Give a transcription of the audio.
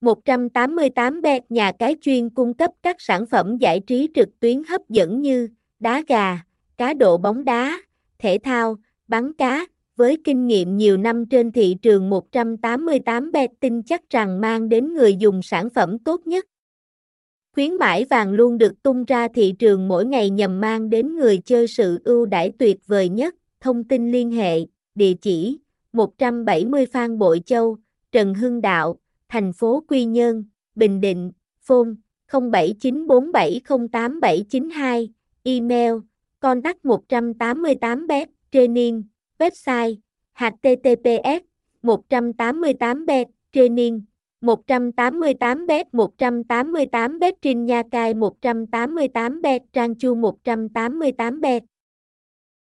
188bet nhà cái chuyên cung cấp các sản phẩm giải trí trực tuyến hấp dẫn như đá gà, cá độ bóng đá, thể thao, bắn cá. Với kinh nghiệm nhiều năm trên thị trường 188bet tin chắc rằng mang đến người dùng sản phẩm tốt nhất. Khuyến mãi vàng luôn được tung ra thị trường mỗi ngày nhằm mang đến người chơi sự ưu đãi tuyệt vời nhất. Thông tin liên hệ, địa chỉ 170 Phan Bội Châu, Trần Hưng Đạo, thành phố Quy Nhơn, Bình Định, phone 0794708792, email contact 188 bet training, website https 188 bet training 188 bet 188 bet Trinh Nha Cai 188 bet Trang Chu 188 bet